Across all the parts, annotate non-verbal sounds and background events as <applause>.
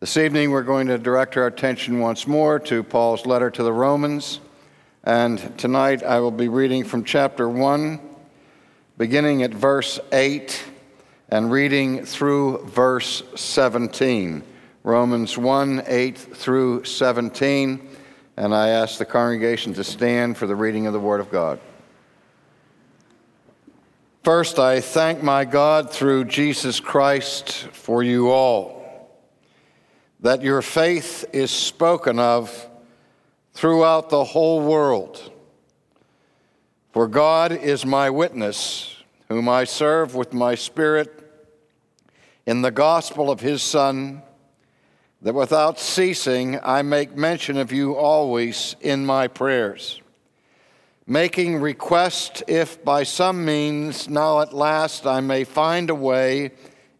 This evening, we're going to direct our attention once more to Paul's letter to the Romans. And tonight, I will be reading from chapter 1, beginning at verse 8 and reading through verse 17. Romans 1 8 through 17. And I ask the congregation to stand for the reading of the Word of God. First, I thank my God through Jesus Christ for you all that your faith is spoken of throughout the whole world. For God is my witness, whom I serve with my spirit in the gospel of his Son, that without ceasing I make mention of you always in my prayers, making request if by some means now at last I may find a way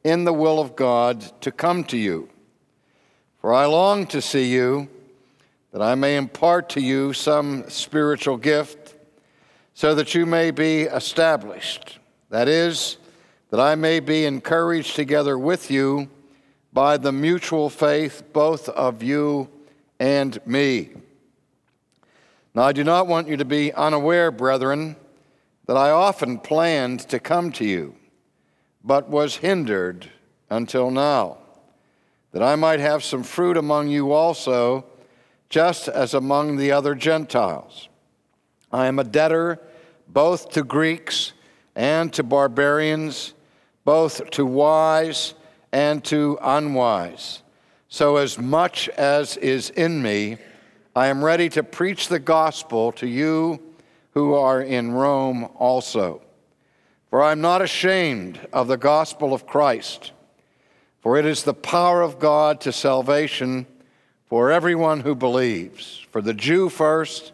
in the will of God to come to you for I long to see you, that I may impart to you some spiritual gift, so that you may be established. That is, that I may be encouraged together with you by the mutual faith both of you and me. Now, I do not want you to be unaware, brethren, that I often planned to come to you, but was hindered until now that I might have some fruit among you also, just as among the other Gentiles. I am a debtor both to Greeks and to barbarians, both to wise and to unwise. So, as much as is in me, I am ready to preach the gospel to you who are in Rome also. For I am not ashamed of the gospel of Christ for it is the power of God to salvation for everyone who believes, for the Jew first,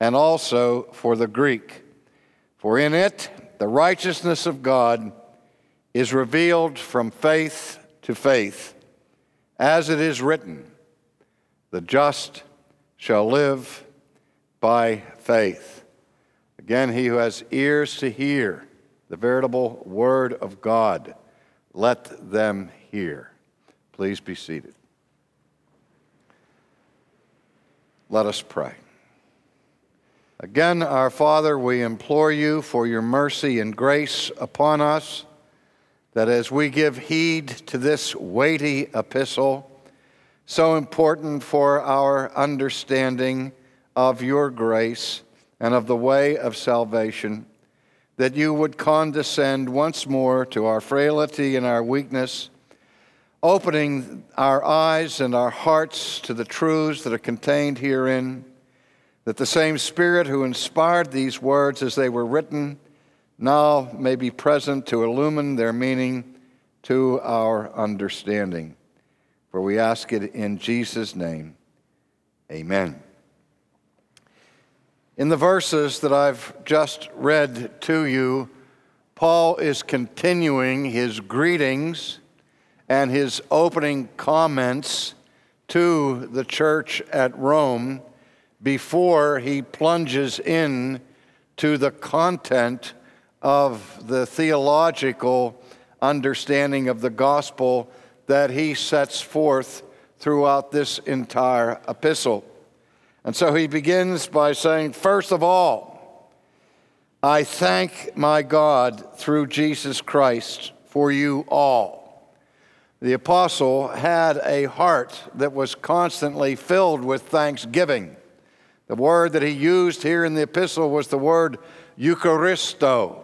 and also for the Greek. For in it the righteousness of God is revealed from faith to faith, as it is written, the just shall live by faith. Again, he who has ears to hear the veritable word of God, let them hear. Please be seated. Let us pray. Again, our Father, we implore you for your mercy and grace upon us, that as we give heed to this weighty epistle, so important for our understanding of your grace and of the way of salvation, that you would condescend once more to our frailty and our weakness opening our eyes and our hearts to the truths that are contained herein, that the same Spirit who inspired these words as they were written now may be present to illumine their meaning to our understanding. For we ask it in Jesus' name. Amen. In the verses that I've just read to you, Paul is continuing his greetings and his opening comments to the church at Rome before he plunges in to the content of the theological understanding of the gospel that he sets forth throughout this entire epistle. And so he begins by saying, First of all, I thank my God through Jesus Christ for you all the apostle had a heart that was constantly filled with thanksgiving. The word that he used here in the epistle was the word Eucharisto,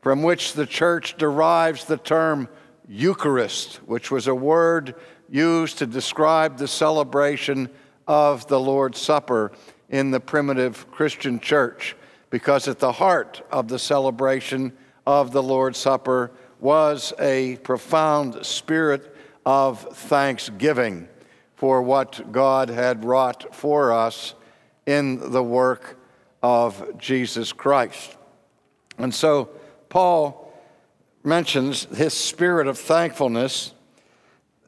from which the church derives the term Eucharist, which was a word used to describe the celebration of the Lord's Supper in the primitive Christian church, because at the heart of the celebration of the Lord's Supper was a profound spirit of thanksgiving for what God had wrought for us in the work of Jesus Christ. And so Paul mentions his spirit of thankfulness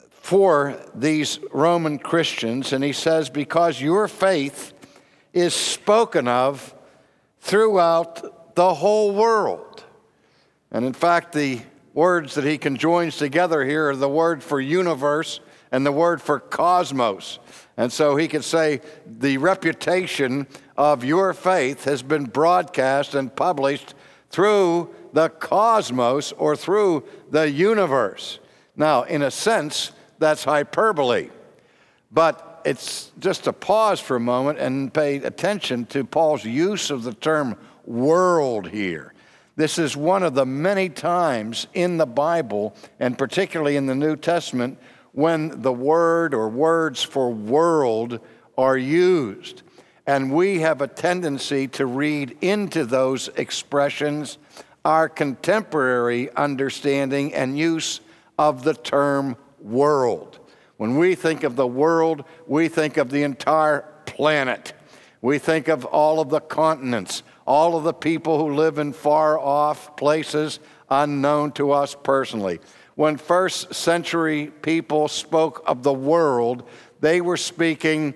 for these Roman Christians, and he says, Because your faith is spoken of throughout the whole world. And in fact, the words that he conjoins together here are the word for universe and the word for cosmos. And so he could say, the reputation of your faith has been broadcast and published through the cosmos or through the universe. Now, in a sense, that's hyperbole. But it's just to pause for a moment and pay attention to Paul's use of the term world here. This is one of the many times in the Bible, and particularly in the New Testament, when the word or words for world are used. And we have a tendency to read into those expressions our contemporary understanding and use of the term world. When we think of the world, we think of the entire planet. We think of all of the continents, all of the people who live in far off places unknown to us personally. When first century people spoke of the world, they were speaking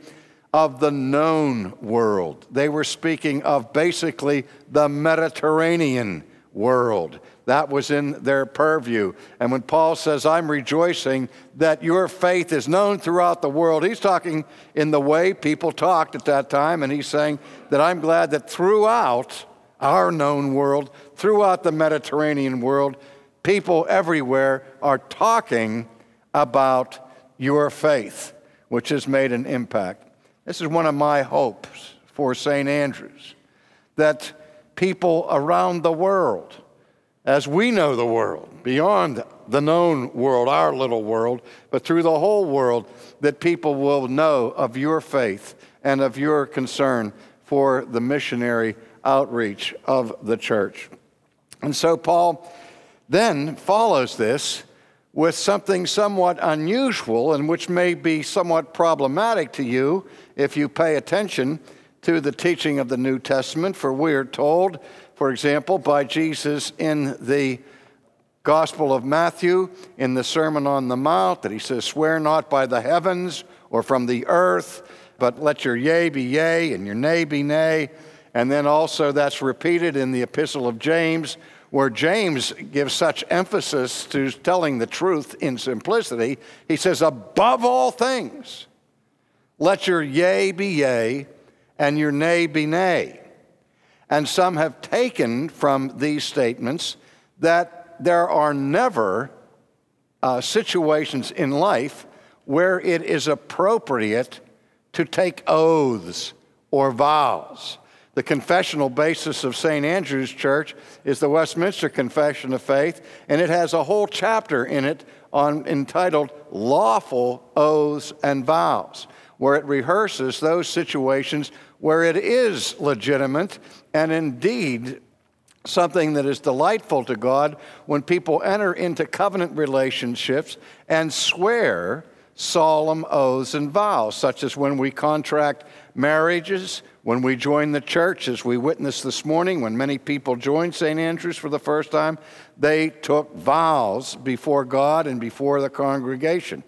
of the known world. They were speaking of basically the Mediterranean world. That was in their purview. And when Paul says, I'm rejoicing that your faith is known throughout the world, he's talking in the way people talked at that time. And he's saying that I'm glad that throughout our known world, throughout the Mediterranean world, people everywhere are talking about your faith, which has made an impact. This is one of my hopes for St. Andrews that people around the world, as we know the world, beyond the known world, our little world, but through the whole world, that people will know of your faith and of your concern for the missionary outreach of the church. And so Paul then follows this with something somewhat unusual and which may be somewhat problematic to you if you pay attention to the teaching of the New Testament, for we are told, for example, by Jesus in the Gospel of Matthew, in the Sermon on the Mount, that he says, Swear not by the heavens or from the earth, but let your yea be yea and your nay be nay. And then also that's repeated in the Epistle of James, where James gives such emphasis to telling the truth in simplicity. He says, Above all things, let your yea be yea and your nay be nay. And some have taken from these statements that there are never uh, situations in life where it is appropriate to take oaths or vows. The confessional basis of St. Andrew's Church is the Westminster Confession of Faith, and it has a whole chapter in it on, entitled Lawful Oaths and Vows, where it rehearses those situations where it is legitimate and indeed something that is delightful to God when people enter into covenant relationships and swear solemn oaths and vows, such as when we contract marriages, when we join the church, as we witnessed this morning, when many people joined St. Andrew's for the first time, they took vows before God and before the congregation.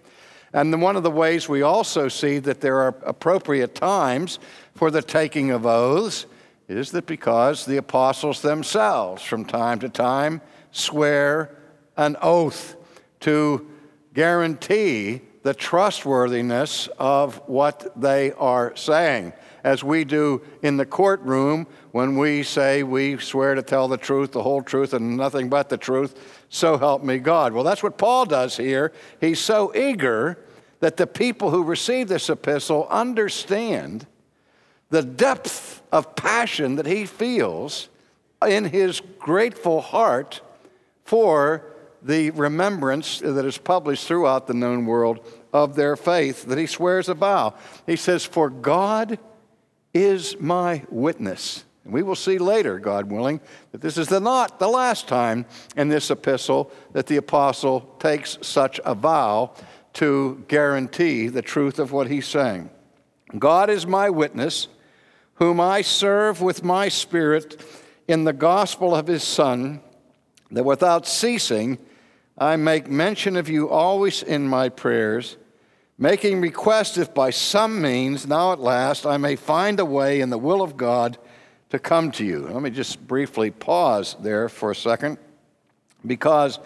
And one of the ways we also see that there are appropriate times for the taking of oaths is that because the apostles themselves, from time to time, swear an oath to guarantee the trustworthiness of what they are saying, as we do in the courtroom when we say we swear to tell the truth, the whole truth, and nothing but the truth, so help me God. Well, that's what Paul does here. He's so eager that the people who receive this epistle understand the depth of passion that he feels in his grateful heart for the remembrance that is published throughout the known world of their faith that he swears a vow. He says, For God is my witness. And we will see later, God willing, that this is the not the last time in this epistle that the apostle takes such a vow to guarantee the truth of what he's saying. God is my witness, whom I serve with my spirit in the gospel of his Son, that without ceasing I make mention of you always in my prayers, making request if by some means, now at last, I may find a way in the will of God to come to you. Let me just briefly pause there for a second, because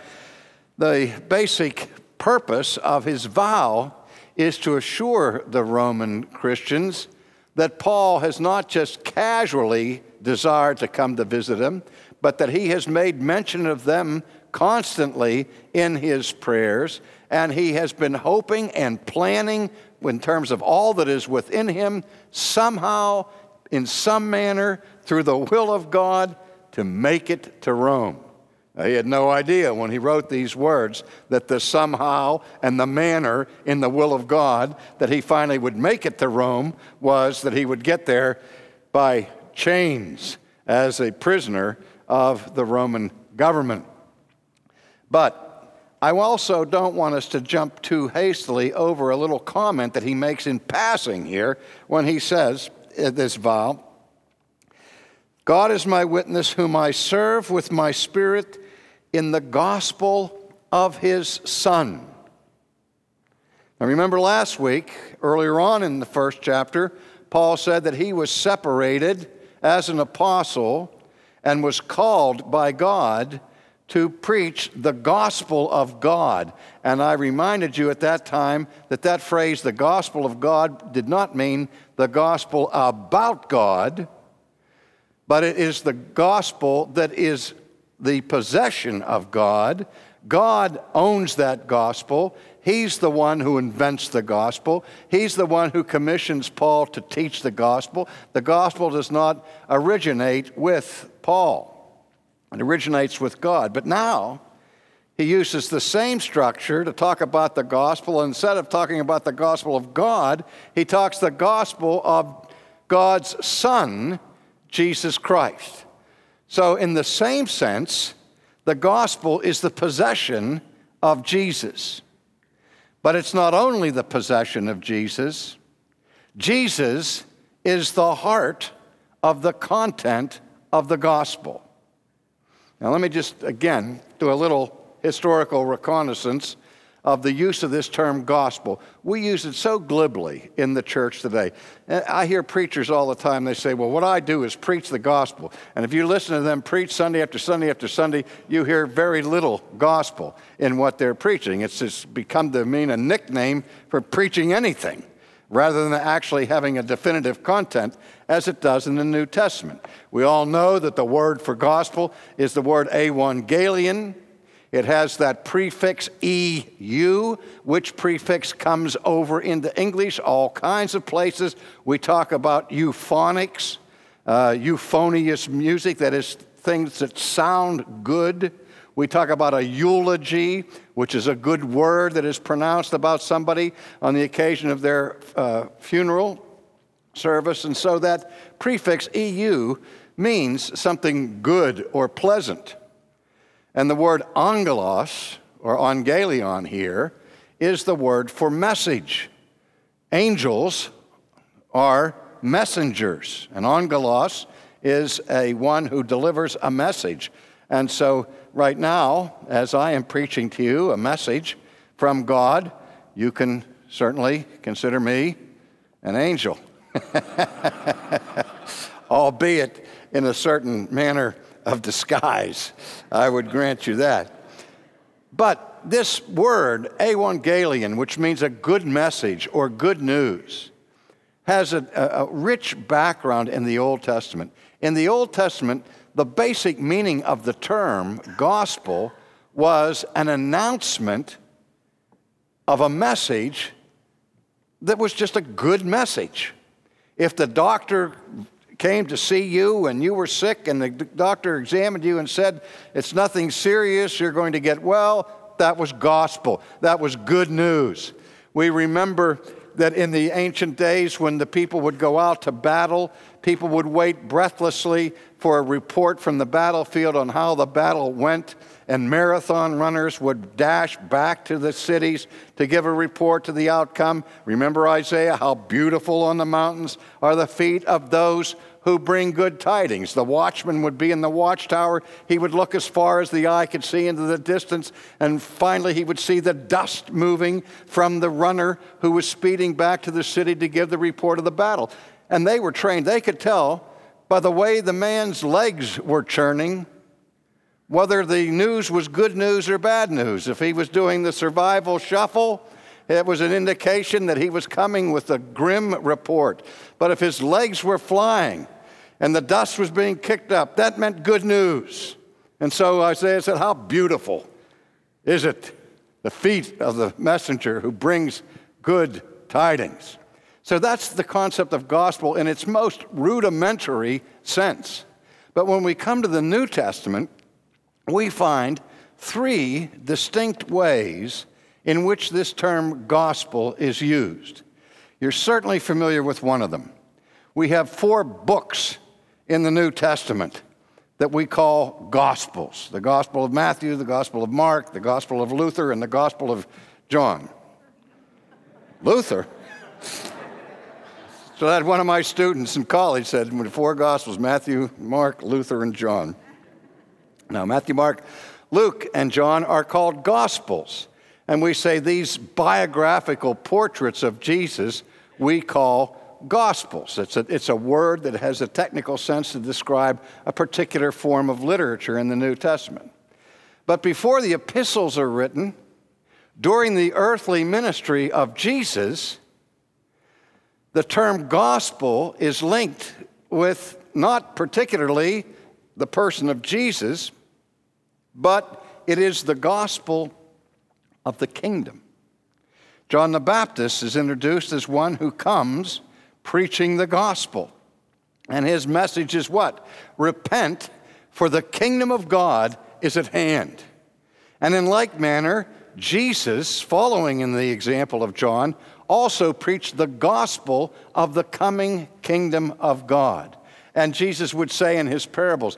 the basic purpose of his vow is to assure the Roman Christians that Paul has not just casually desired to come to visit him, but that he has made mention of them constantly in his prayers, and he has been hoping and planning in terms of all that is within him, somehow, in some manner, through the will of God, to make it to Rome. He had no idea when he wrote these words that the somehow and the manner in the will of God that he finally would make it to Rome was that he would get there by chains as a prisoner of the Roman government. But I also don't want us to jump too hastily over a little comment that he makes in passing here when he says uh, this vow God is my witness, whom I serve with my spirit in the gospel of his Son. Now, remember last week, earlier on in the first chapter, Paul said that he was separated as an apostle and was called by God to preach the gospel of God. And I reminded you at that time that that phrase, the gospel of God, did not mean the gospel about God, but it is the gospel that is the possession of God. God owns that gospel. He's the one who invents the gospel. He's the one who commissions Paul to teach the gospel. The gospel does not originate with Paul, it originates with God. But now, he uses the same structure to talk about the gospel. Instead of talking about the gospel of God, he talks the gospel of God's Son, Jesus Christ. So, in the same sense, the gospel is the possession of Jesus. But it's not only the possession of Jesus, Jesus is the heart of the content of the gospel. Now, let me just again do a little historical reconnaissance of the use of this term gospel. We use it so glibly in the church today. I hear preachers all the time, they say, Well, what I do is preach the gospel. And if you listen to them preach Sunday after Sunday after Sunday, you hear very little gospel in what they're preaching. It's just become to mean a nickname for preaching anything rather than actually having a definitive content as it does in the New Testament. We all know that the word for gospel is the word evangelion, it has that prefix EU, which prefix comes over into English, all kinds of places. We talk about euphonics, uh, euphonious music, that is, things that sound good. We talk about a eulogy, which is a good word that is pronounced about somebody on the occasion of their uh, funeral service. And so that prefix EU means something good or pleasant. And the word angelos, or angelion here, is the word for message. Angels are messengers, and angelos is a one who delivers a message. And so, right now, as I am preaching to you a message from God, you can certainly consider me an angel, <laughs> albeit in a certain manner of disguise. I would grant you that. But this word, evangelion, which means a good message or good news, has a, a, rich background in the Old Testament. In the Old Testament, the basic meaning of the term gospel was an announcement of a message that was just a good message. If the doctor came to see you and you were sick and the doctor examined you and said, It's nothing serious, you're going to get well, that was gospel. That was good news. We remember that in the ancient days when the people would go out to battle, people would wait breathlessly for a report from the battlefield on how the battle went and marathon runners would dash back to the cities to give a report to the outcome. Remember Isaiah, how beautiful on the mountains are the feet of those who bring good tidings. The watchman would be in the watchtower. He would look as far as the eye could see into the distance, and finally he would see the dust moving from the runner who was speeding back to the city to give the report of the battle. And they were trained, they could tell by the way the man's legs were churning whether the news was good news or bad news. If he was doing the survival shuffle it was an indication that he was coming with a grim report. But if his legs were flying and the dust was being kicked up, that meant good news. And so Isaiah said, How beautiful is it, the feet of the messenger who brings good tidings. So that's the concept of gospel in its most rudimentary sense. But when we come to the New Testament, we find three distinct ways in which this term gospel is used. You're certainly familiar with one of them. We have four books in the New Testament that we call gospels the Gospel of Matthew, the Gospel of Mark, the Gospel of Luther, and the Gospel of John. Luther? So that one of my students in college said four Gospels Matthew, Mark, Luther, and John. Now, Matthew, Mark, Luke, and John are called Gospels. And we say these biographical portraits of Jesus we call Gospels. It's a, it's a word that has a technical sense to describe a particular form of literature in the New Testament. But before the epistles are written, during the earthly ministry of Jesus, the term gospel is linked with not particularly the person of Jesus, but it is the gospel of the kingdom. John the Baptist is introduced as one who comes preaching the gospel. And his message is what? Repent, for the kingdom of God is at hand. And in like manner, Jesus, following in the example of John, also preached the gospel of the coming kingdom of God. And Jesus would say in his parables,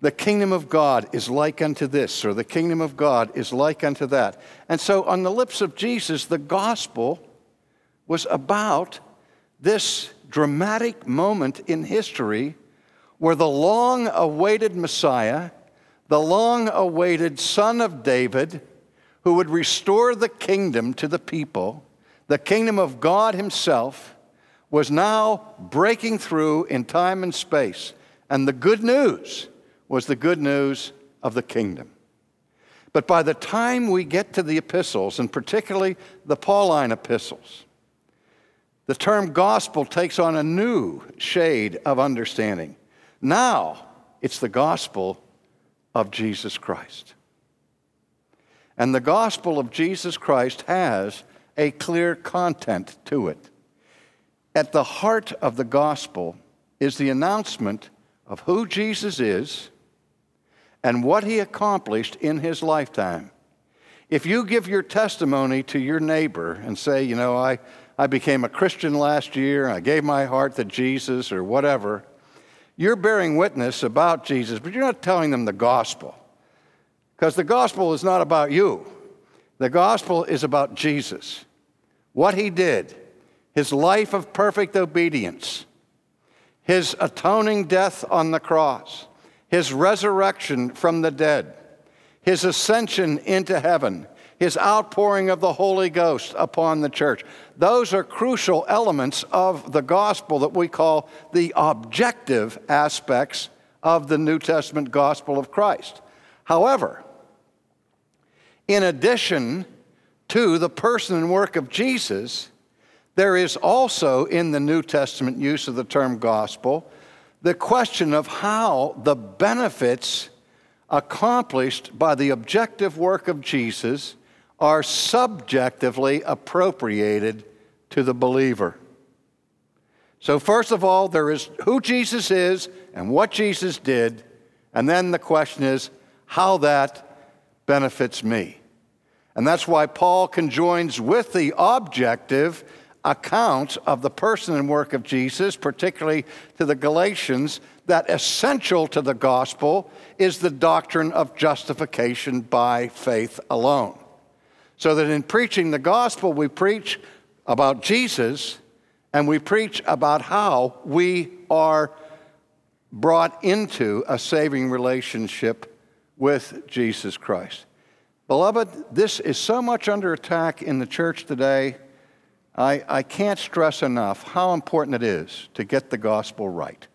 the kingdom of God is like unto this, or the kingdom of God is like unto that. And so, on the lips of Jesus, the gospel was about this dramatic moment in history where the long awaited Messiah, the long awaited Son of David, who would restore the kingdom to the people, the kingdom of God Himself, was now breaking through in time and space. And the good news was the good news of the kingdom. But by the time we get to the epistles, and particularly the Pauline epistles, the term gospel takes on a new shade of understanding. Now it's the gospel of Jesus Christ. And the gospel of Jesus Christ has a clear content to it. At the heart of the gospel is the announcement of who Jesus is and what he accomplished in his lifetime. If you give your testimony to your neighbor and say, you know, I, I became a Christian last year, I gave my heart to Jesus or whatever, you're bearing witness about Jesus, but you're not telling them the gospel. Because the gospel is not about you, the gospel is about Jesus, what he did, his life of perfect obedience, his atoning death on the cross, his resurrection from the dead, his ascension into heaven, his outpouring of the Holy Ghost upon the church. Those are crucial elements of the gospel that we call the objective aspects of the New Testament gospel of Christ. However, in addition to the person and work of Jesus, there is also in the New Testament use of the term gospel the question of how the benefits accomplished by the objective work of Jesus are subjectively appropriated to the believer. So, first of all, there is who Jesus is and what Jesus did, and then the question is how that benefits me. And that's why Paul conjoins with the objective account of the person and work of Jesus, particularly to the Galatians, that essential to the gospel is the doctrine of justification by faith alone. So that in preaching the gospel, we preach about Jesus and we preach about how we are brought into a saving relationship with Jesus Christ. Beloved, this is so much under attack in the church today. I, I can't stress enough how important it is to get the gospel right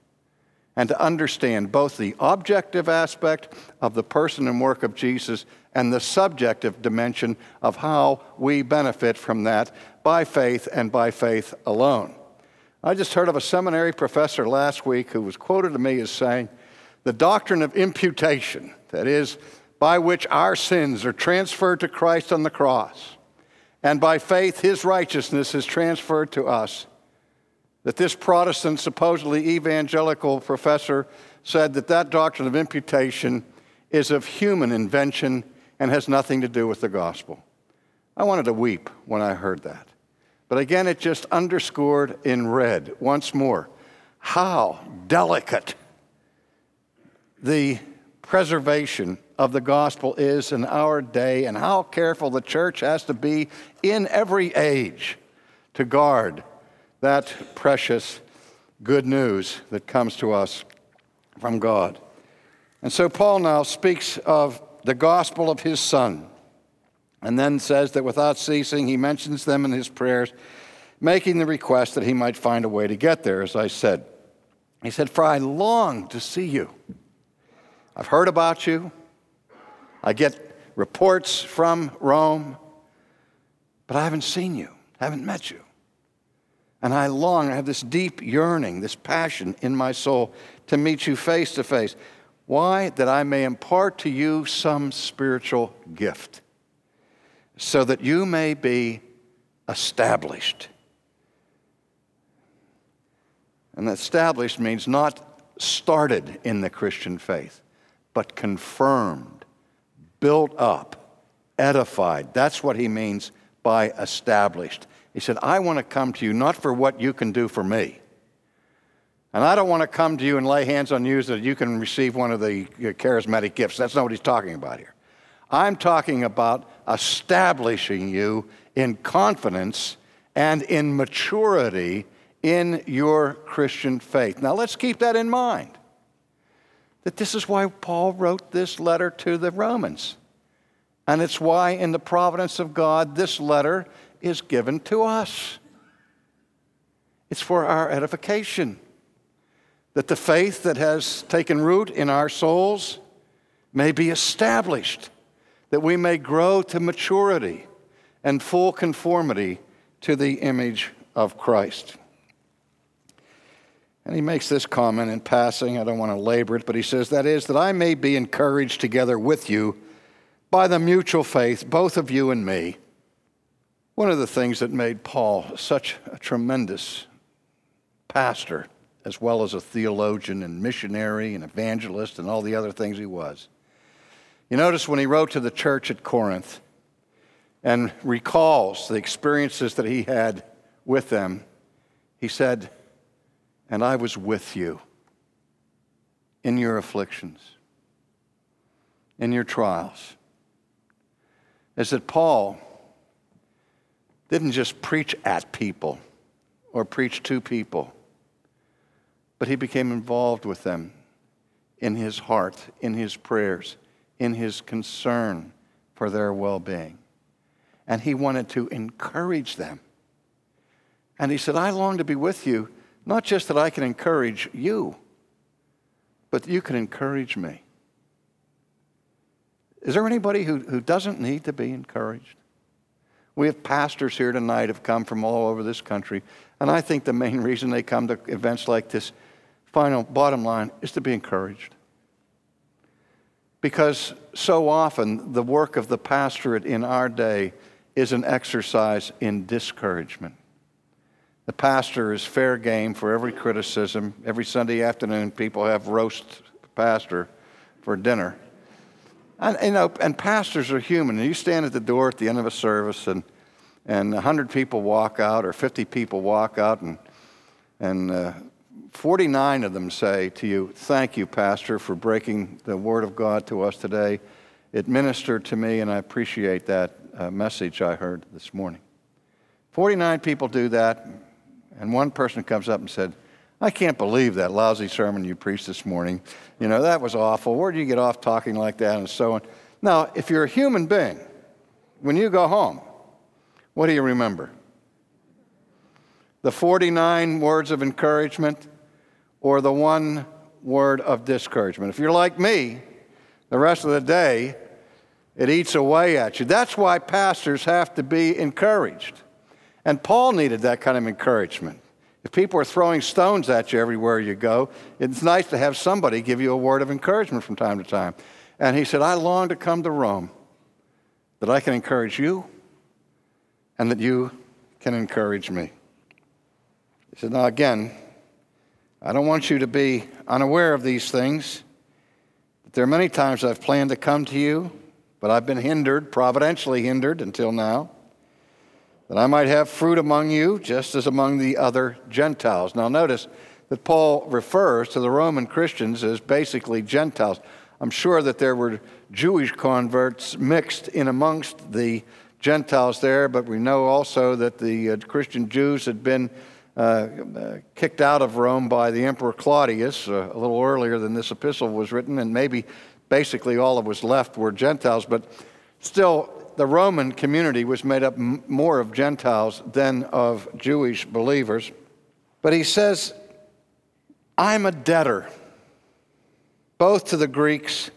and to understand both the objective aspect of the person and work of Jesus and the subjective dimension of how we benefit from that by faith and by faith alone. I just heard of a seminary professor last week who was quoted to me as saying, The doctrine of imputation, that is, by which our sins are transferred to Christ on the cross, and by faith his righteousness is transferred to us. That this Protestant, supposedly evangelical professor said that that doctrine of imputation is of human invention and has nothing to do with the gospel. I wanted to weep when I heard that. But again, it just underscored in red once more how delicate the preservation of the gospel is in our day and how careful the church has to be in every age to guard that precious good news that comes to us from God. And so Paul now speaks of the gospel of his Son, and then says that without ceasing, he mentions them in his prayers, making the request that he might find a way to get there, as I said. He said, For I long to see you. I've heard about you. I get reports from Rome, but I haven't seen you, haven't met you. And I long, I have this deep yearning, this passion in my soul to meet you face to face. Why? That I may impart to you some spiritual gift, so that you may be established. And established means not started in the Christian faith, but confirmed, built up, edified. That's what he means by established. He said, I want to come to you not for what you can do for me. And I don't want to come to you and lay hands on you so that you can receive one of the uh, charismatic gifts. That's not what he's talking about here. I'm talking about establishing you in confidence and in maturity in your Christian faith. Now let's keep that in mind. That this is why Paul wrote this letter to the Romans. And it's why, in the providence of God, this letter is given to us. It's for our edification that the faith that has taken root in our souls may be established, that we may grow to maturity and full conformity to the image of Christ. And he makes this comment in passing. I don't want to labor it, but he says, That is, that I may be encouraged together with you by the mutual faith, both of you and me. One of the things that made Paul such a tremendous pastor as well as a theologian and missionary and evangelist and all the other things he was. You notice when he wrote to the church at Corinth and recalls the experiences that he had with them, he said, And I was with you in your afflictions, in your trials. Is that Paul didn't just preach at people or preach to people but he became involved with them in his heart, in his prayers, in his concern for their well being. And he wanted to encourage them. And he said, I long to be with you, not just that I can encourage you, but you can encourage me. Is there anybody who, who doesn't need to be encouraged? We have pastors here tonight have come from all over this country, and I think the main reason they come to events like this final bottom line is to be encouraged. Because so often the work of the pastorate in our day is an exercise in discouragement. The pastor is fair game for every criticism. Every Sunday afternoon, people have roast pastor for dinner. And, you know, and pastors are human. And you stand at the door at the end of a service, and, and 100 people walk out, or 50 people walk out, and, and uh, 49 of them say to you, Thank you, Pastor, for breaking the Word of God to us today. It ministered to me, and I appreciate that uh, message I heard this morning. 49 people do that, and one person comes up and said, I can't believe that lousy sermon you preached this morning. You know, that was awful. Where do you get off talking like that and so on? Now, if you're a human being, when you go home, what do you remember? The 49 words of encouragement or the one word of discouragement. If you're like me, the rest of the day, It eats away at you. That's why pastors have to be encouraged. And Paul needed that kind of encouragement. If people are throwing stones at you everywhere you go, it's nice to have somebody give you a word of encouragement from time to time. And he said, I long to come to Rome that I can encourage you and that you can encourage me. He said, Now, again, I don't want you to be unaware of these things. There are many times I've planned to come to you, but I've been hindered, providentially hindered until now, that I might have fruit among you, just as among the other Gentiles. Now, notice that Paul refers to the Roman Christians as basically Gentiles. I'm sure that there were Jewish converts mixed in amongst the Gentiles there, but we know also that the uh, Christian Jews had been uh, uh, kicked out of Rome by the Emperor Claudius uh, a little earlier than this epistle was written, and maybe basically all that was left were Gentiles, but still, the Roman community was made up more of Gentiles than of Jewish believers. But he says, I'm a debtor, both to the Greeks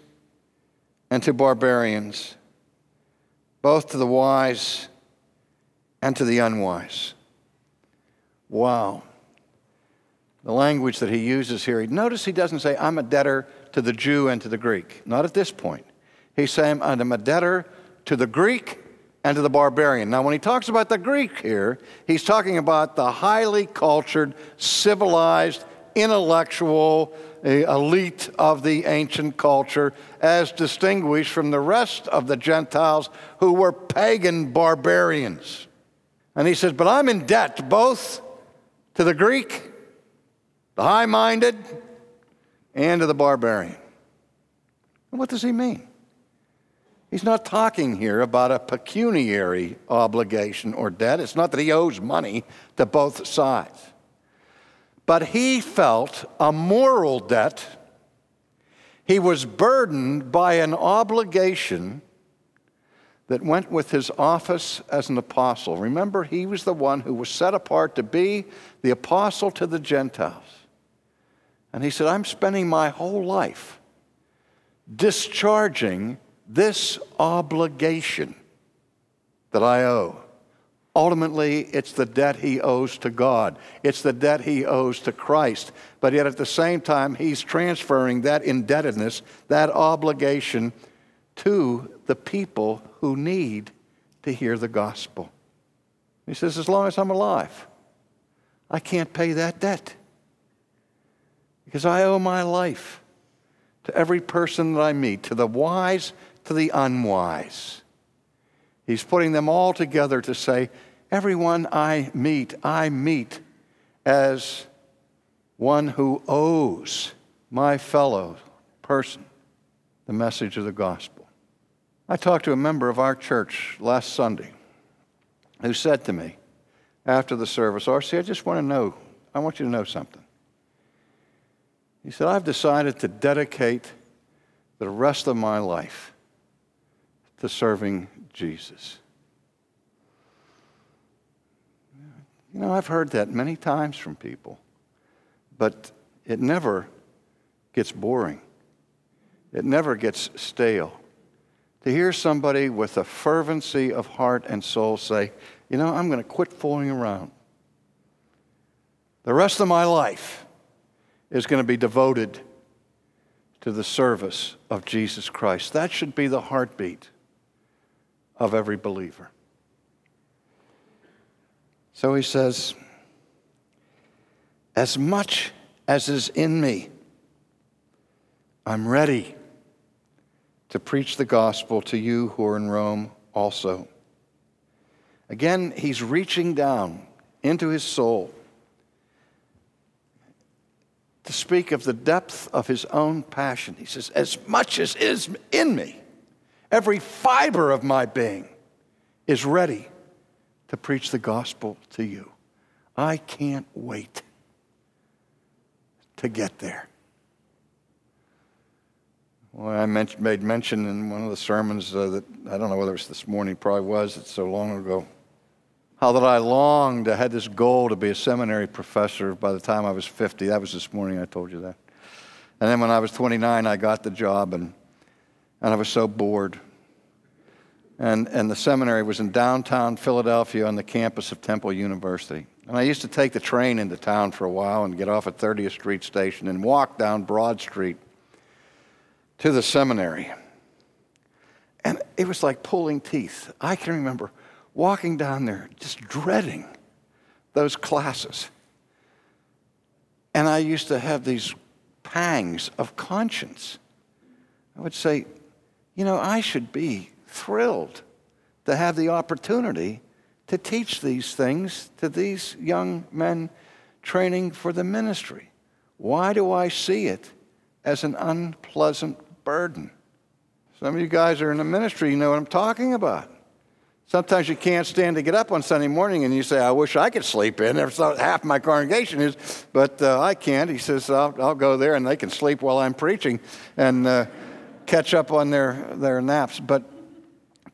and to barbarians, both to the wise and to the unwise. Wow. The language that he uses here, notice he doesn't say, I'm a debtor to the Jew and to the Greek. Not at this point. He's saying, I'm a debtor to the Greek and to the barbarian. Now, when he talks about the Greek here, he's talking about the highly cultured, civilized, intellectual eh, elite of the ancient culture, as distinguished from the rest of the Gentiles who were pagan barbarians. And he says, But I'm in debt both to the Greek, the high minded, and to the barbarian. And what does he mean? He's not talking here about a pecuniary obligation or debt. It's not that he owes money to both sides. But he felt a moral debt. He was burdened by an obligation that went with his office as an apostle. Remember, he was the one who was set apart to be the apostle to the Gentiles. And he said, I'm spending my whole life discharging this obligation that I owe. Ultimately, it's the debt he owes to God. It's the debt he owes to Christ. But yet, at the same time, he's transferring that indebtedness, that obligation, to the people who need to hear the gospel. He says, as long as I'm alive, I can't pay that debt because I owe my life to every person that I meet, to the wise, to the unwise. He's putting them all together to say, everyone I meet, I meet as one who owes my fellow person the message of the gospel. I talked to a member of our church last Sunday who said to me after the service, RC, I just want to know, I want you to know something. He said, I've decided to dedicate the rest of my life to serving Jesus. You know, I've heard that many times from people, but it never gets boring. It never gets stale to hear somebody with a fervency of heart and soul say, You know, I'm going to quit fooling around. The rest of my life is going to be devoted to the service of Jesus Christ. That should be the heartbeat of every believer. So he says, As much as is in me, I'm ready to preach the gospel to you who are in Rome also. Again, he's reaching down into his soul to speak of the depth of his own passion. He says, As much as is in me, every fiber of my being is ready to preach the gospel to you. I can't wait to get there. Well, I made mention in one of the sermons uh, that I don't know whether it's this morning, probably was, it's so long ago, how that I longed, I had this goal to be a seminary professor by the time I was 50. That was this morning, I told you that. And then when I was 29, I got the job, and, and I was so bored. And, and the seminary was in downtown Philadelphia on the campus of Temple University. And I used to take the train into town for a while and get off at 30th Street Station and walk down Broad Street to the seminary. And it was like pulling teeth. I can remember walking down there just dreading those classes. And I used to have these pangs of conscience. I would say, you know, I should be thrilled to have the opportunity to teach these things to these young men training for the ministry. Why do I see it as an unpleasant burden? Some of you guys are in the ministry, you know what I'm talking about. Sometimes you can't stand to get up on Sunday morning and you say, I wish I could sleep in. There's half my congregation is, but uh, I can't. He says, I'll, I'll, go there and they can sleep while I'm preaching and uh, catch up on their, their naps. But,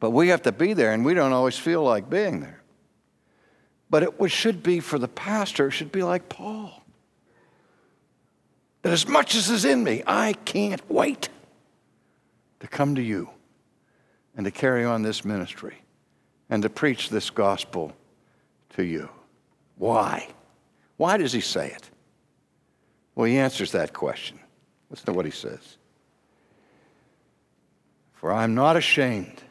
but we have to be there and we don't always feel like being there. But it should be for the pastor, it should be like Paul. That as much as is in me, I can't wait to come to you and to carry on this ministry and to preach this gospel to you. Why? Why does he say it? Well, he answers that question. Listen to what he says. For I am not ashamed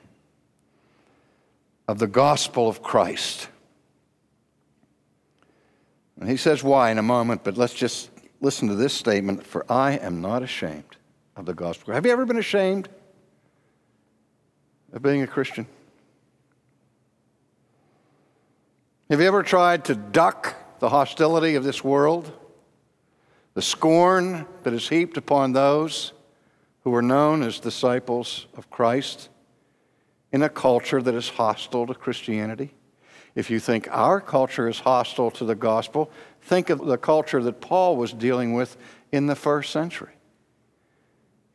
of the gospel of Christ. And he says why in a moment, but let's just listen to this statement For I am not ashamed of the gospel. Have you ever been ashamed of being a Christian? Have you ever tried to duck the hostility of this world? The scorn that is heaped upon those who were known as disciples of Christ in a culture that is hostile to Christianity? If you think our culture is hostile to the gospel, think of the culture that Paul was dealing with in the first century.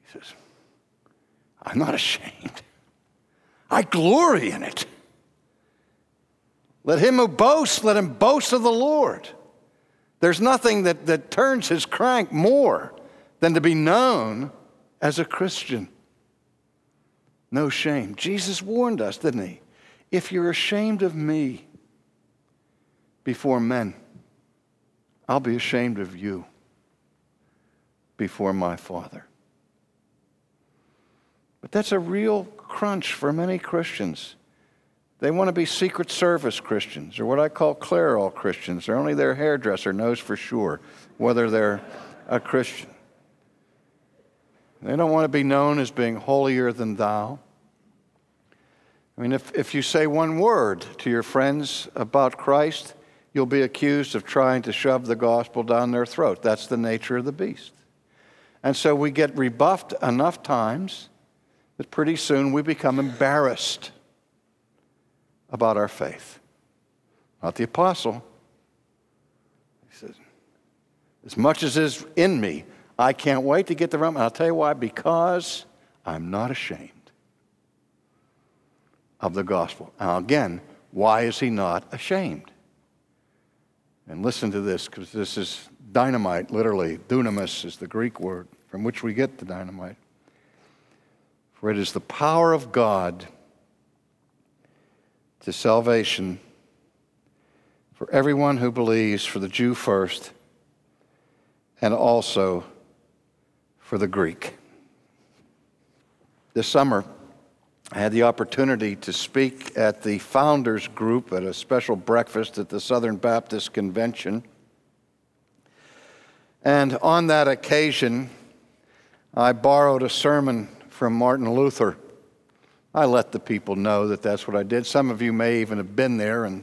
He says, I'm not ashamed. I glory in it. Let him who boasts, let him boast of the Lord. There's nothing that, that turns his crank more than to be known as a Christian. No shame. Jesus warned us, didn't he? If you're ashamed of me before men, I'll be ashamed of you before my Father. But that's a real crunch for many Christians. They want to be Secret Service Christians, or what I call Clairol Christians. Or only their hairdresser knows for sure whether they're a Christian. They don't want to be known as being holier than thou. I mean, if, if you say one word to your friends about Christ, you'll be accused of trying to shove the gospel down their throat. That's the nature of the beast. And so we get rebuffed enough times that pretty soon we become embarrassed about our faith. Not the apostle. He says, As much as is in me, I can't wait to get the Rome. And I'll tell you why because I'm not ashamed of the gospel. Now, again, why is he not ashamed? And listen to this, because this is dynamite, literally. Dunamis is the Greek word from which we get the dynamite. For it is the power of God to salvation for everyone who believes, for the Jew first, and also for the Greek. This summer, I had the opportunity to speak at the founders group at a special breakfast at the Southern Baptist Convention. And on that occasion, I borrowed a sermon from Martin Luther. I let the people know that that's what I did. Some of you may even have been there, and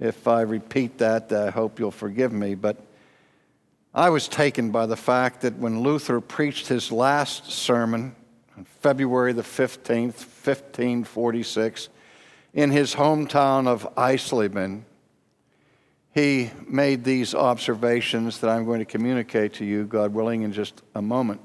if I repeat that, I hope you'll forgive me. But I was taken by the fact that when Luther preached his last sermon on February the 15th, 1546, in his hometown of Eisleben, he made these observations that I'm going to communicate to you, God willing, in just a moment.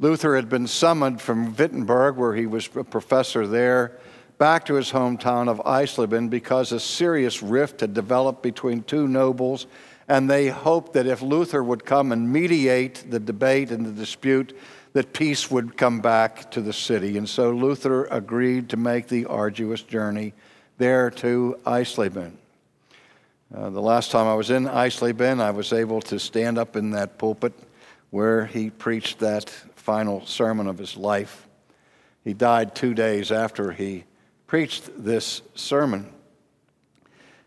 Luther had been summoned from Wittenberg, where he was a professor there, back to his hometown of Eisleben because a serious rift had developed between two nobles, and they hoped that if Luther would come and mediate the debate and the dispute, that peace would come back to the city. And so Luther agreed to make the arduous journey there to Eisleben. Uh, the last time I was in Eisleben, I was able to stand up in that pulpit where he preached that final sermon of his life. He died two days after he preached this sermon.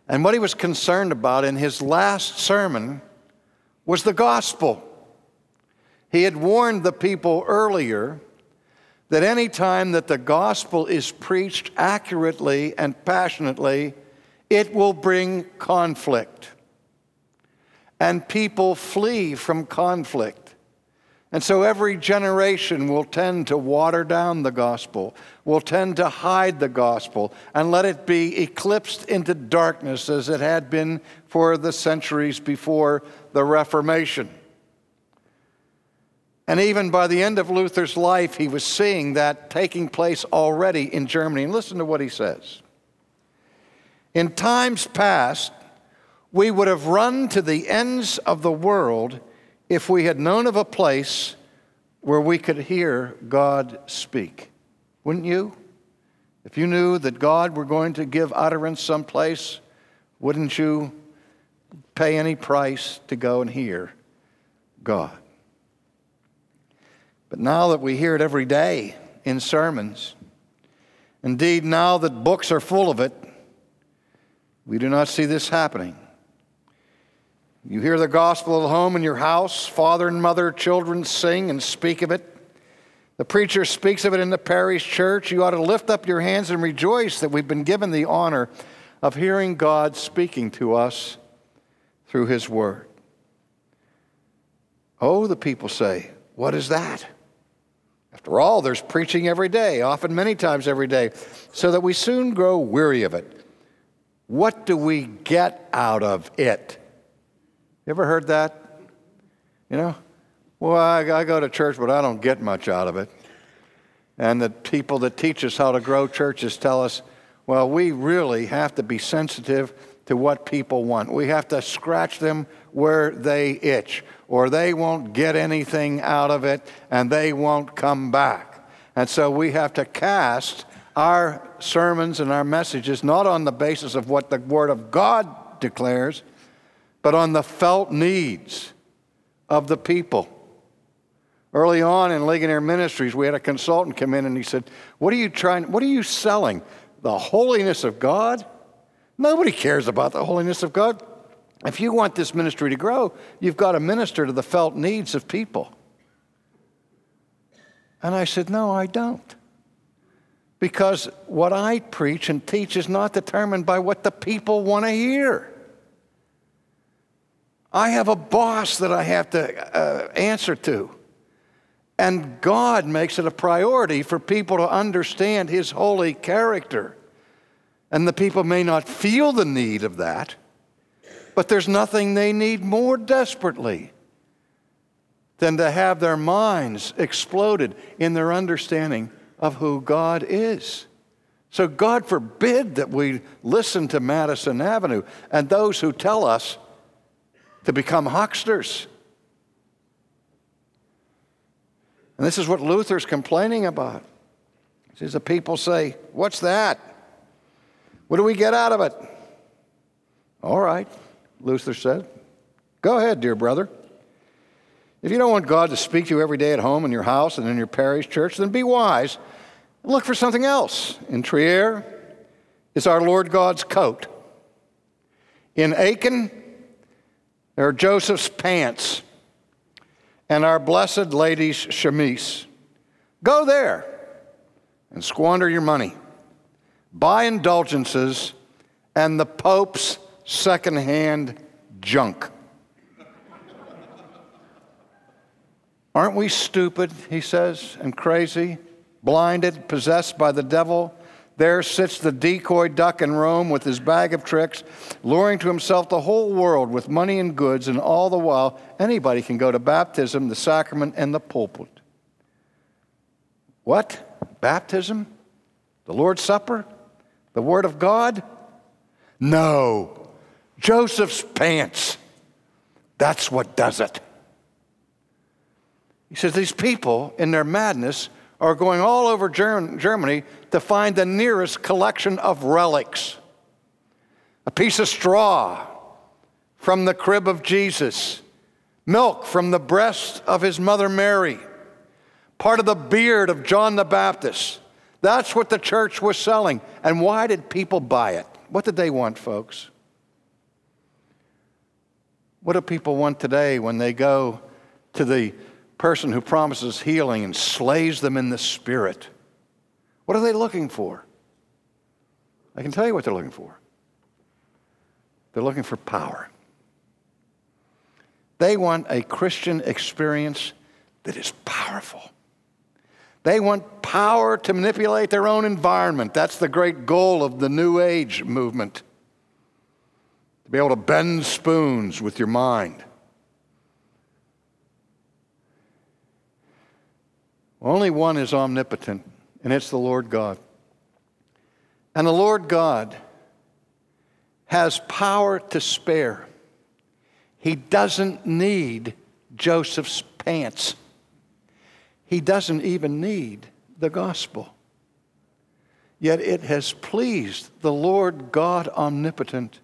And what he was concerned about in his last sermon was the gospel. He had warned the people earlier that any time that the gospel is preached accurately and passionately, it will bring conflict. And people flee from conflict. And so every generation will tend to water down the gospel, will tend to hide the gospel, and let it be eclipsed into darkness as it had been for the centuries before the Reformation. And even by the end of Luther's life, he was seeing that taking place already in Germany. And listen to what he says In times past, we would have run to the ends of the world if we had known of a place where we could hear God speak. Wouldn't you? If you knew that God were going to give utterance someplace, wouldn't you pay any price to go and hear God? But now that we hear it every day in sermons, indeed, now that books are full of it, we do not see this happening. You hear the gospel at home in your house, father and mother, children sing and speak of it. The preacher speaks of it in the parish church. You ought to lift up your hands and rejoice that we've been given the honor of hearing God speaking to us through His Word. Oh, the people say, What is that? After all, there's preaching every day, often many times every day, so that we soon grow weary of it. What do we get out of it? You ever heard that? You know? Well, I, I go to church, but I don't get much out of it. And the people that teach us how to grow churches tell us, well, we really have to be sensitive to what people want. We have to scratch them where they itch, or they won't get anything out of it and they won't come back. And so we have to cast our sermons and our messages not on the basis of what the Word of God declares, but on the felt needs of the people. Early on in Ligonier Ministries, we had a consultant come in and he said, What are you trying, what are you selling? The holiness of God? Nobody cares about the holiness of God. If you want this ministry to grow, you've got to minister to the felt needs of people. And I said, No, I don't. Because what I preach and teach is not determined by what the people want to hear. I have a boss that I have to uh, answer to. And God makes it a priority for people to understand His holy character. And the people may not feel the need of that, but there's nothing they need more desperately than to have their minds exploded in their understanding of who God is. So, God forbid that we listen to Madison Avenue and those who tell us to become hucksters. And this is what Luther's complaining about. He says, The people say, What's that? What do we get out of it? All right, Luther said. Go ahead, dear brother. If you don't want God to speak to you every day at home, in your house, and in your parish church, then be wise look for something else. In Trier is our Lord God's coat. In Aachen there are Joseph's pants and our Blessed Lady's chemise. Go there and squander your money. Buy indulgences and the Pope's secondhand junk. Aren't we stupid, he says, and crazy, blinded, possessed by the devil? There sits the decoy duck in Rome with his bag of tricks, luring to himself the whole world with money and goods, and all the while, anybody can go to baptism, the sacrament, and the pulpit. What? Baptism? The Lord's Supper? The Word of God? No. Joseph's pants. That's what does it. He says these people, in their madness, are going all over Germany to find the nearest collection of relics. A piece of straw from the crib of Jesus, milk from the breast of his mother Mary, part of the beard of John the Baptist. That's what the church was selling. And why did people buy it? What did they want, folks? What do people want today when they go to the person who promises healing and slays them in the spirit? What are they looking for? I can tell you what they're looking for. They're looking for power. They want a Christian experience that is powerful. They want power to manipulate their own environment. That's the great goal of the New Age movement to be able to bend spoons with your mind. Only one is omnipotent, and it's the Lord God. And the Lord God has power to spare. He doesn't need Joseph's pants. He doesn't even need the gospel. Yet it has pleased the Lord God omnipotent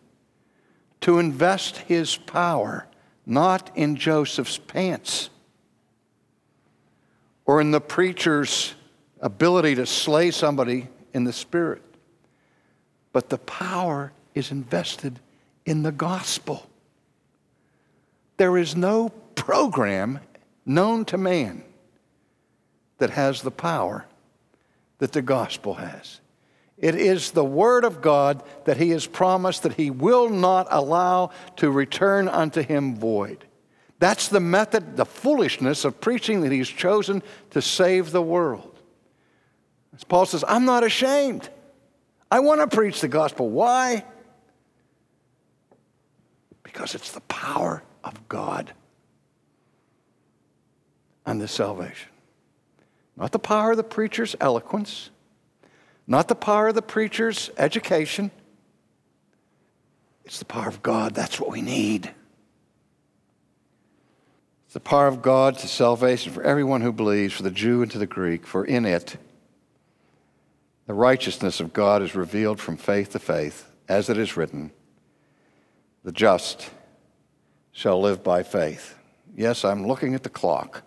to invest his power not in Joseph's pants or in the preacher's ability to slay somebody in the spirit, but the power is invested in the gospel. There is no program known to man that has the power that the gospel has. It is the Word of God that He has promised that He will not allow to return unto Him void. That's the method, the foolishness of preaching that He's chosen to save the world. As Paul says, I'm not ashamed. I want to preach the gospel. Why? Because it's the power of God unto salvation. Not the power of the preacher's eloquence, not the power of the preacher's education. It's the power of God. That's what we need. The power of God to salvation for everyone who believes, for the Jew and to the Greek, for in it the righteousness of God is revealed from faith to faith, as it is written, the just shall live by faith. Yes, I'm looking at the clock.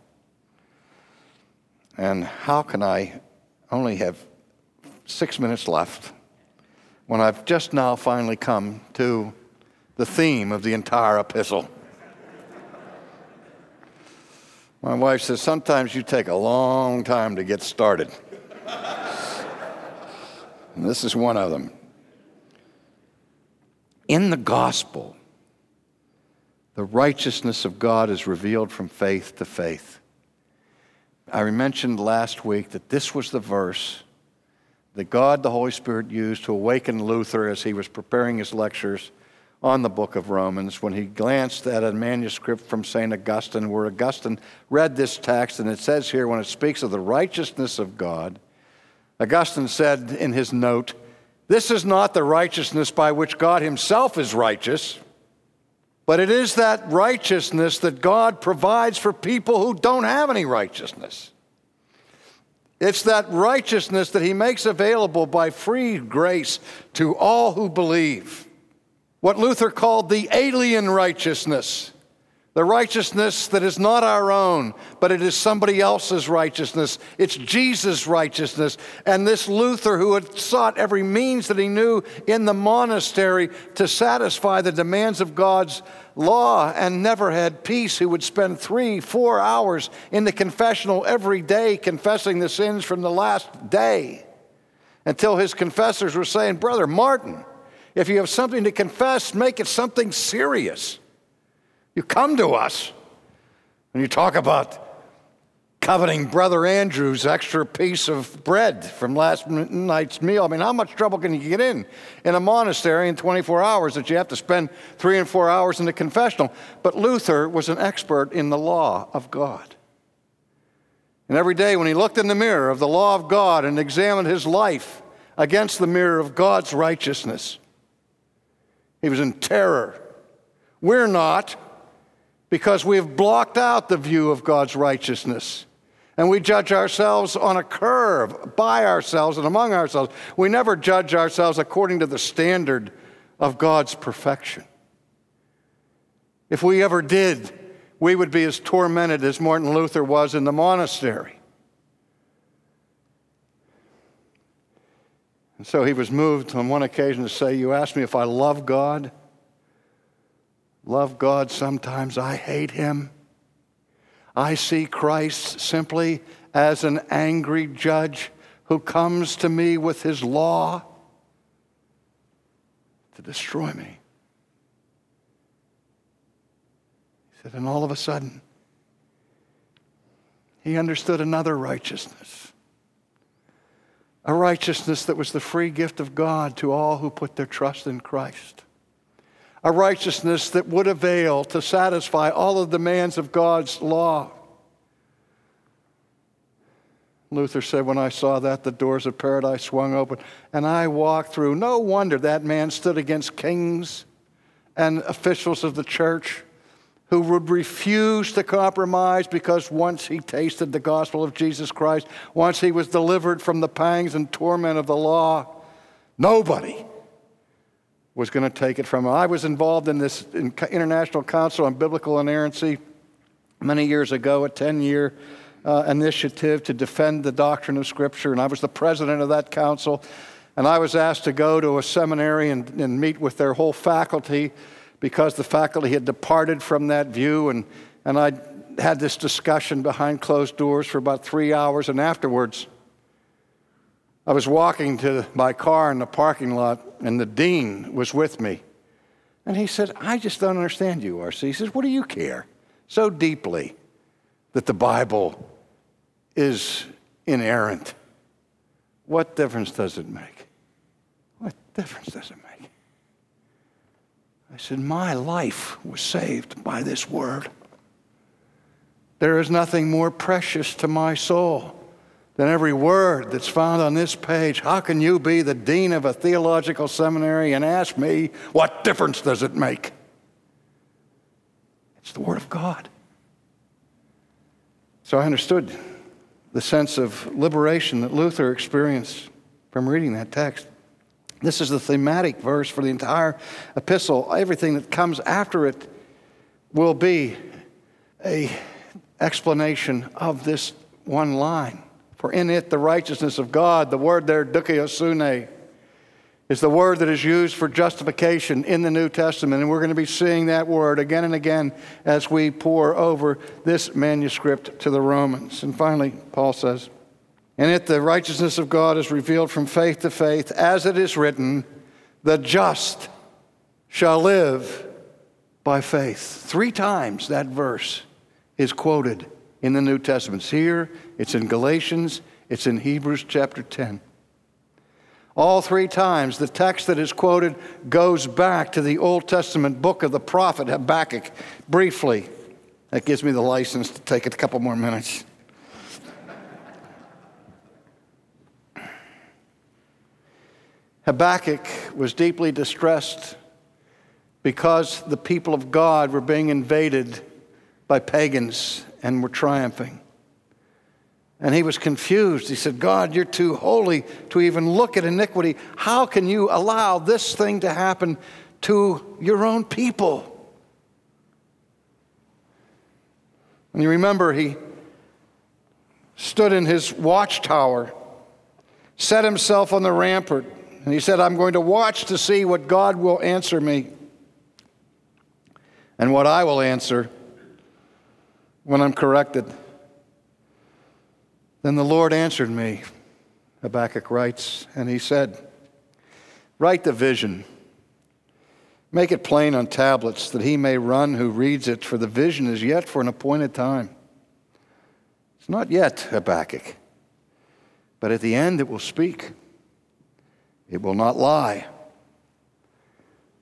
And how can I only have six minutes left when I've just now finally come to the theme of the entire epistle. My wife says, Sometimes you take a long time to get started. this is one of them. In the gospel, the righteousness of God is revealed from faith to faith. I mentioned last week that this was the verse that God the Holy Spirit used to awaken Luther as he was preparing his lectures on the book of Romans when he glanced at a manuscript from St. Augustine where Augustine read this text, and it says here when it speaks of the righteousness of God, Augustine said in his note, This is not the righteousness by which God himself is righteous, but it is that righteousness that God provides for people who don't have any righteousness. It's that righteousness that he makes available by free grace to all who believe. What Luther called the alien righteousness, the righteousness that is not our own, but it is somebody else's righteousness. It's Jesus' righteousness. And this Luther, who had sought every means that he knew in the monastery to satisfy the demands of God's law and never had peace, who would spend three, four hours in the confessional every day confessing the sins from the last day until his confessors were saying, Brother Martin, if you have something to confess, make it something serious. You come to us and you talk about coveting Brother Andrew's extra piece of bread from last night's meal. I mean, how much trouble can you get in in a monastery in 24 hours that you have to spend three and four hours in the confessional? But Luther was an expert in the law of God. And every day when he looked in the mirror of the law of God and examined his life against the mirror of God's righteousness, he was in terror. We're not. because we have blocked out the view of God's righteousness. And we judge ourselves on a curve by ourselves and among ourselves. We never judge ourselves according to the standard of God's perfection. If we ever did, we would be as tormented as Martin Luther was in the monastery. And so he was moved on one occasion to say, You ask me if I love God? Love God sometimes, I hate him. I see Christ simply as an angry judge who comes to me with his law to destroy me. He said, and all of a sudden, he understood another righteousness. A righteousness that was the free gift of God to all who put their trust in Christ a righteousness that would avail to satisfy all the demands of God's law. Luther said, When I saw that, the doors of paradise swung open, and I walked through. No wonder that man stood against kings and officials of the church who would refuse to compromise because once he tasted the gospel of Jesus Christ, once he was delivered from the pangs and torment of the law, nobody was going to take it from him. I was involved in this International Council on Biblical Inerrancy many years ago, a 10 year uh, initiative to defend the doctrine of Scripture, and I was the president of that council. And I was asked to go to a seminary and, and meet with their whole faculty because the faculty had departed from that view. And, and I had this discussion behind closed doors for about three hours. And afterwards, I was walking to my car in the parking lot, and the dean was with me. And he said, I just don't understand you, R.C. He says, What do you care so deeply that the Bible is inerrant? What difference does it make? What difference does it make? I said, My life was saved by this word. There is nothing more precious to my soul than every word that's found on this page. How can you be the dean of a theological seminary and ask me, what difference does it make? It's the Word of God. So I understood the sense of liberation that Luther experienced from reading that text. This is the thematic verse for the entire epistle. Everything that comes after it will be a explanation of this one line. For in it the righteousness of God, the word there, dikaiosune, is the word that is used for justification in the New Testament. And we're going to be seeing that word again and again as we pour over this manuscript to the Romans. And finally, Paul says, In it the righteousness of God is revealed from faith to faith, as it is written, the just shall live by faith. Three times that verse is quoted in the New Testament. It's here, it's in Galatians, it's in Hebrews chapter 10. All three times, the text that is quoted goes back to the Old Testament book of the prophet Habakkuk. Briefly, that gives me the license to take a couple more minutes. Habakkuk was deeply distressed because the people of God were being invaded by pagans and were triumphing. And he was confused. He said, God, you're too holy to even look at iniquity. How can you allow this thing to happen to your own people? And you remember, he stood in his watchtower, set himself on the rampart, and he said, I'm going to watch to see what God will answer me and what I will answer when I'm corrected. Then the Lord answered me, Habakkuk writes, and he said, Write the vision. Make it plain on tablets that he may run who reads it, for the vision is yet for an appointed time. It's not yet, Habakkuk, but at the end it will speak. It will not lie.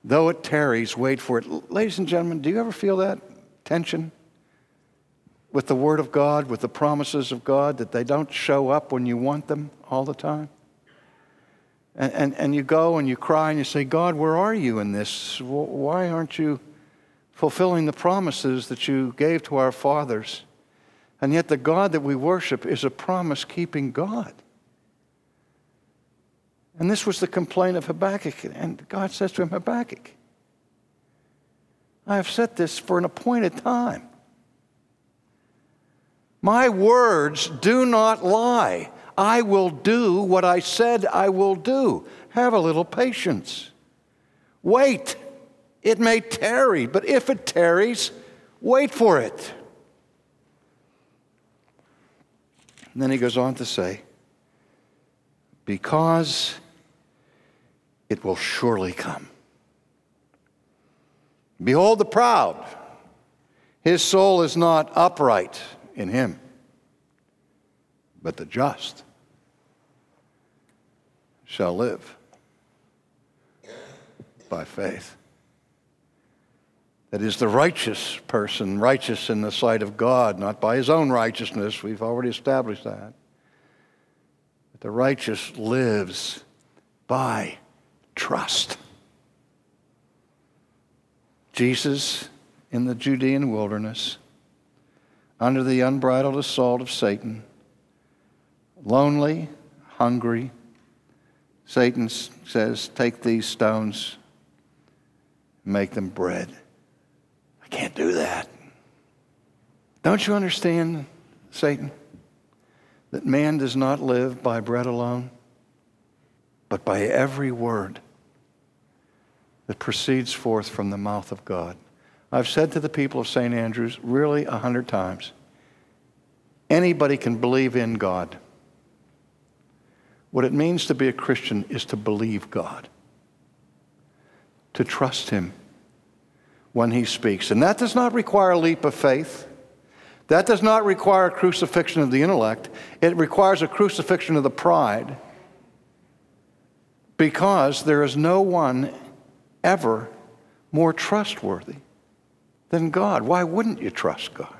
Though it tarries, wait for it. Ladies and gentlemen, do you ever feel that tension? with the Word of God, with the promises of God, that they don't show up when you want them all the time? And, and, and you go and you cry and you say, God, where are you in this? Why aren't you fulfilling the promises that you gave to our fathers. And yet, the God that we worship is a promise keeping God. And this was the complaint of Habakkuk. And God says to him, Habakkuk, I have set this for an appointed time. My words do not lie. I will do what I said I will do. Have a little patience. Wait. It may tarry, but if it tarries, wait for it. And then he goes on to say, because it will surely come. Behold the proud. His soul is not upright in him, but the just shall live by faith. That is, the righteous person, righteous in the sight of God, not by his own righteousness. We've already established that. But the righteous lives by trust. Jesus in the Judean wilderness, under the unbridled assault of Satan, lonely, hungry. Satan says, Take these stones, make them bread. I can't do that. Don't you understand, Satan, that man does not live by bread alone, but by every word that proceeds forth from the mouth of God. I've said to the people of St. Andrews really a hundred times anybody can believe in God. What it means to be a Christian is to believe God, to trust Him when He speaks. And that does not require a leap of faith. That does not require a crucifixion of the intellect. It requires a crucifixion of the pride because there is no one ever more trustworthy than God. Why wouldn't you trust God?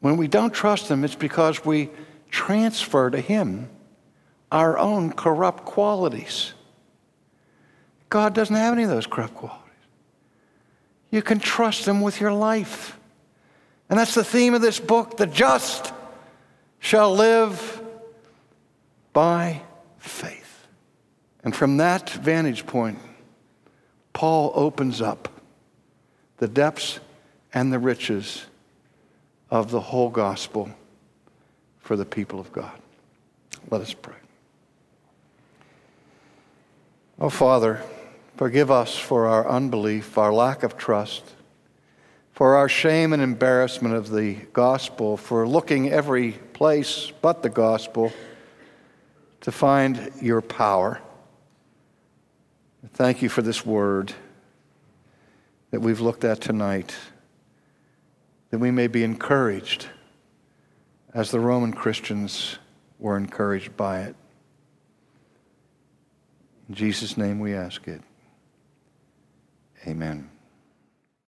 When we don't trust Him, it's because we transfer to Him our own corrupt qualities. God doesn't have any of those corrupt qualities. You can trust Him with your life. And that's the theme of this book the just shall live by faith. And from that vantage point, Paul opens up the depths and the riches of the whole gospel for the people of God. Let us pray. Oh, Father, forgive us for our unbelief, our lack of trust, for our shame and embarrassment of the gospel, for looking every place but the gospel to find your power. Thank you for this word that we've looked at tonight, that we may be encouraged as the Roman Christians were encouraged by it. In Jesus' name we ask it. Amen.